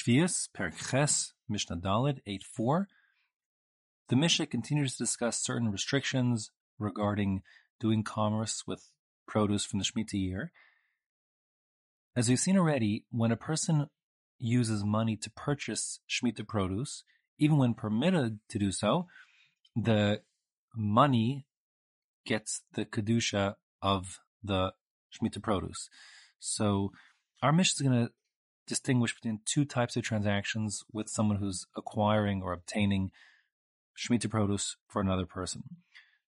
Shvius, Perik Ches, Mishnah Daled, 8.4. The Mishnah continues to discuss certain restrictions regarding doing commerce with produce from the Shemitah year. As we've seen already, when a person uses money to purchase Shemitah produce, even when permitted to do so, the money gets the Kedusha of the Shemitah produce. So our Mishnah is going to distinguish between two types of transactions with someone who's acquiring or obtaining Shemitah produce for another person.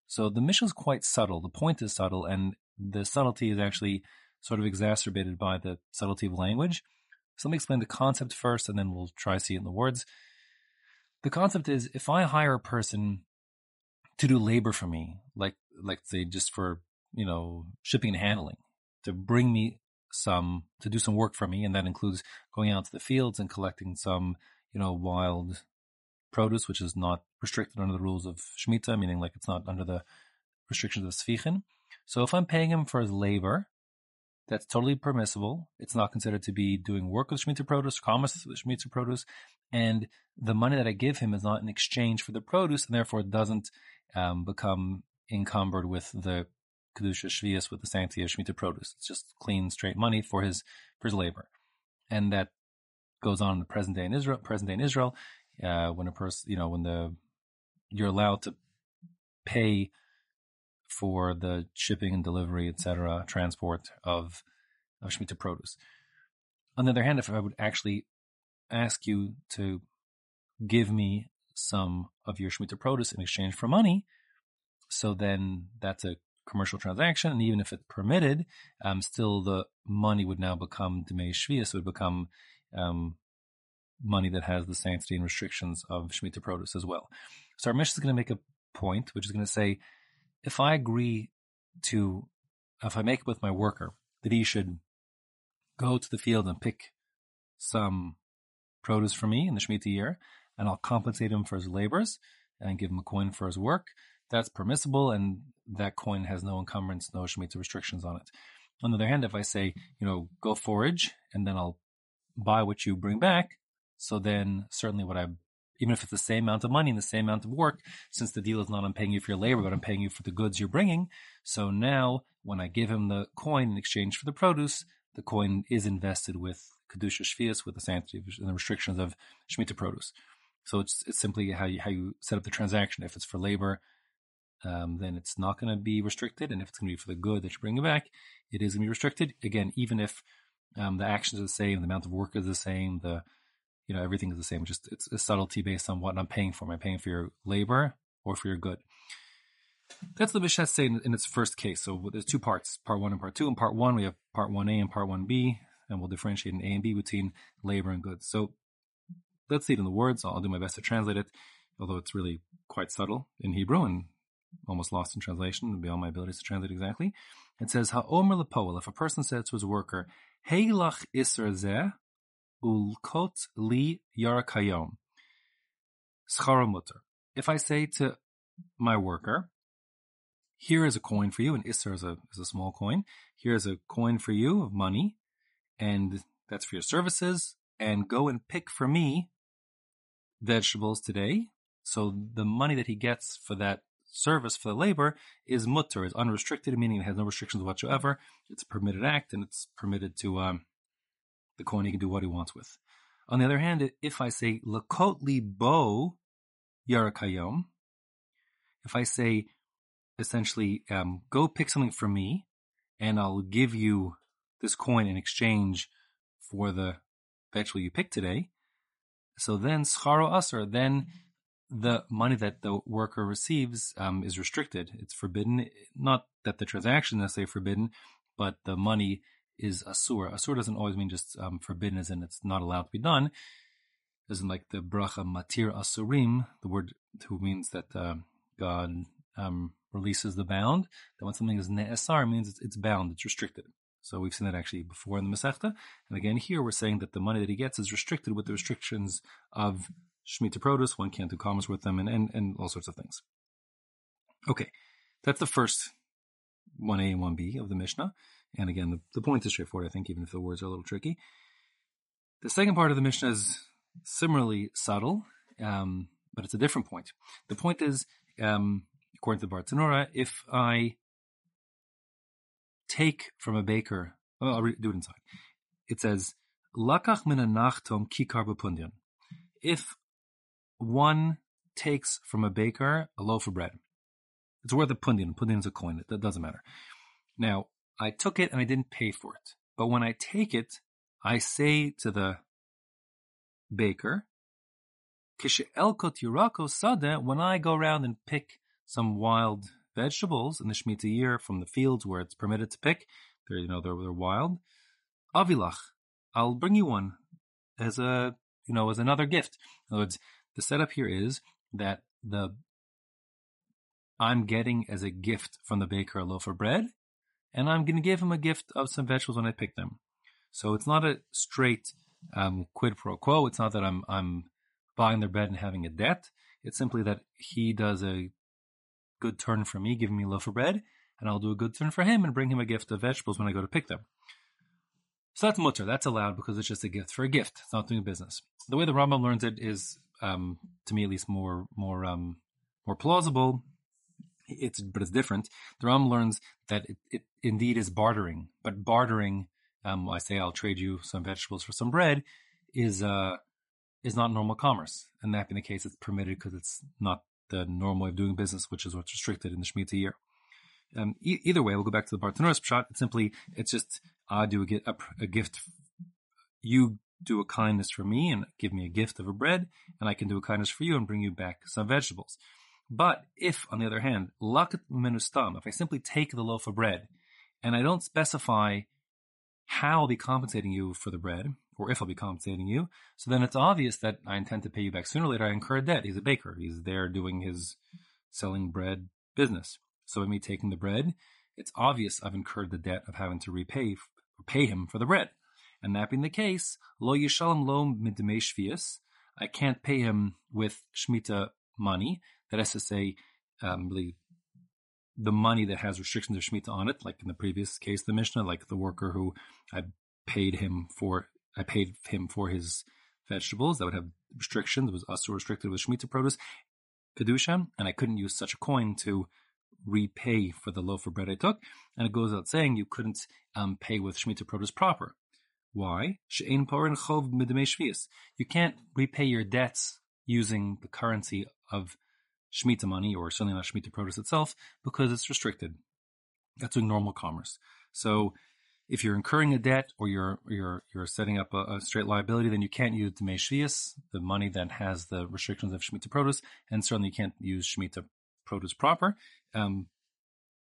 So the Mishnah is quite subtle. The point is subtle, and the subtlety is actually sort of exacerbated by the subtlety of language. So let me explain the concept first, and then we'll try to see it in the words. The concept is if I hire a person to do labor for me, like like say just for you know shipping and handling, to bring me some to do some work for me, and that includes going out to the fields and collecting some you know wild produce, which is not restricted under the rules of Shemitah, meaning like it's not under the restrictions of Sfichin. So if I'm paying him for his labor, that's totally permissible. It's not considered to be doing work with Shemitah produce, commerce with Shemitah produce, and the money that I give him is not in exchange for the produce, and therefore it doesn't um, become encumbered with the kedusha shvius with the sanctity of Shemitah produce. It's just clean, straight money for his for his labor, and that goes on in the present day in Israel. Present day in Israel, uh, when a person, you know, when the you're allowed to pay for the shipping and delivery, etc., transport of of Shemitah produce. On the other hand, if I would actually ask you to give me some of your Shemitah produce in exchange for money, so then that's a commercial transaction, and even if it's permitted, um, still the money would now become Demei Shvius, so it would become um, money that has the sanctity and restrictions of Shemitah produce as well. So our Mishnah is going to make a point, which is going to say, if I agree to, if I make it with my worker, that he should go to the field and pick some produce for me in the Shemitah year, and I'll compensate him for his labors and give him a coin for his work, that's permissible, and that coin has no encumbrance, no Shemitah restrictions on it. On the other hand, if I say, you know, go forage, and then I'll buy what you bring back, so then certainly what I, even if it's the same amount of money and the same amount of work, since the deal is not I'm paying you for your labor, but I'm paying you for the goods you're bringing. So now when I give him the coin in exchange for the produce, the coin is invested with kedusha shvius, with the sanctity and the restrictions of shemitah produce. So it's it's simply how you how you set up the transaction. If it's for labor, um, then it's not going to be restricted, and if it's going to be for the good that you bring it back, it is going to be restricted. Again, even if um, the actions are the same, the amount of work is the same, the you know, everything is the same. Just it's a subtlety based on what I'm paying for. Am I paying for your labor or for your good? That's the Mishnah say in, in, its first case. So there's two parts, part one and part two. In part one, we have part one A and part one B, and we'll differentiate in A and B between labor and goods. So let's see it in the words. I'll do my best to translate it, although it's really quite subtle in Hebrew and almost lost in translation beyond my abilities to translate exactly. It says, Ha'omer lepoel, if a person says to his worker, Heilach isser zeh, ulkot li yarakayom. Scharamutter. If I say to my worker, here is a coin for you, and Isser is a, is a small coin. Here is a coin for you of money, and that's for your services, and go and pick for me vegetables today. So the money that he gets for that service, for the labor, is mutter, is unrestricted, meaning it has no restrictions whatsoever. It's a permitted act, and it's permitted to um, the coin, he can do what he wants with. On the other hand, if I say lakot li bo yarakayom, if I say essentially, um, go pick something for me, and I'll give you this coin in exchange for the vegetable you picked today. So then scharo aser, then the money that the worker receives um, is restricted. It's forbidden. Not that the transaction is necessarily forbidden, but the money is asur. Asur doesn't always mean just um, forbidden, as in it's not allowed to be done. Doesn't like the bracha matir asurim, the word who means that uh, God um, releases the bound. That when something is ne'esar means it's, it's, bound, it's restricted. So we've seen that actually before in the Masechta. And again, here we're saying that the money that he gets is restricted with the restrictions of Shemitah produce. One can't do commerce with them and, and, and all sorts of things. Okay, that's the first 1a and 1b of the Mishnah. And again, the, the point is straightforward, I think, even if the words are a little tricky. The second part of the Mishnah is similarly subtle, um, but it's a different point. The point is, um, according to the Bartanura, if I take from a baker, well, I'll do it inside. It says, Lakach min nachtom kikar. If one takes from a baker a loaf of bread, it's worth a pundin. Pundian is a coin. That doesn't matter. Now, I took it and I didn't pay for it. But when I take it, I say to the baker, when I go around and pick some wild vegetables in the Shemitah year from the fields where it's permitted to pick, they're, you know, they're, they're wild, avilach, I'll bring you one as a, you know, as another gift. In other words, the setup here is that the I'm getting as a gift from the baker a loaf of bread, and I'm going to give him a gift of some vegetables when I pick them. So it's not a straight um, quid pro quo. It's not that I'm I'm buying their bread and having a debt. It's simply that he does a good turn for me, giving me a loaf of bread, and I'll do a good turn for him and bring him a gift of vegetables when I go to pick them. So that's mutter. That's allowed because it's just a gift for a gift. It's not doing business. The way the Rambam learns it is, um, to me at least, more more um, more plausible. It's but it's different. The Rambam learns that it, it indeed is bartering, but bartering. Um, I say I'll trade you some vegetables for some bread, is uh, is not normal commerce, and that being the case, it's permitted because it's not the normal way of doing business, which is what's restricted in the Shemitah year. Um, e- either way, we'll go back to the Bartanuras shot. It's simply, it's just I do a, a, a gift. You do a kindness for me and give me a gift of a bread, and I can do a kindness for you and bring you back some vegetables. But if, on the other hand, lakat menustam, if I simply take the loaf of bread and I don't specify how I'll be compensating you for the bread, or if I'll be compensating you, so then it's obvious that I intend to pay you back sooner or later. I incur a debt. He's a baker. He's there doing his selling bread business. So by me taking the bread, it's obvious I've incurred the debt of having to repay pay him for the bread. And that being the case, lo yishalom lo midmei I can't pay him with shmita money. That is to say, um, the, the money that has restrictions of shmita on it, like in the previous case, the Mishnah, like the worker who I paid him for, I paid him for his vegetables that would have restrictions. It was also restricted with shmita produce, kedusha, and I couldn't use such a coin to repay for the loaf of bread I took. And it goes out saying you couldn't um, pay with shmita produce proper. Why? You can't repay your debts using the currency of Shemitah money, or certainly not Shemitah produce itself, because it's restricted. That's doing normal commerce. So if you're incurring a debt or you're you're you're setting up a, a straight liability, then you can't use the Shvius, the money that has the restrictions of Shemitah produce, and certainly you can't use Shemitah produce proper. Um,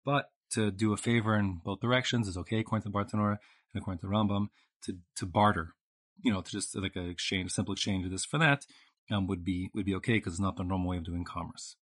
but to do a favor in both directions is okay, according to Bartanura and according to Rambam. To to barter, you know, to just like a exchange, simple exchange of this for that, um, would be would be okay because it's not the normal way of doing commerce.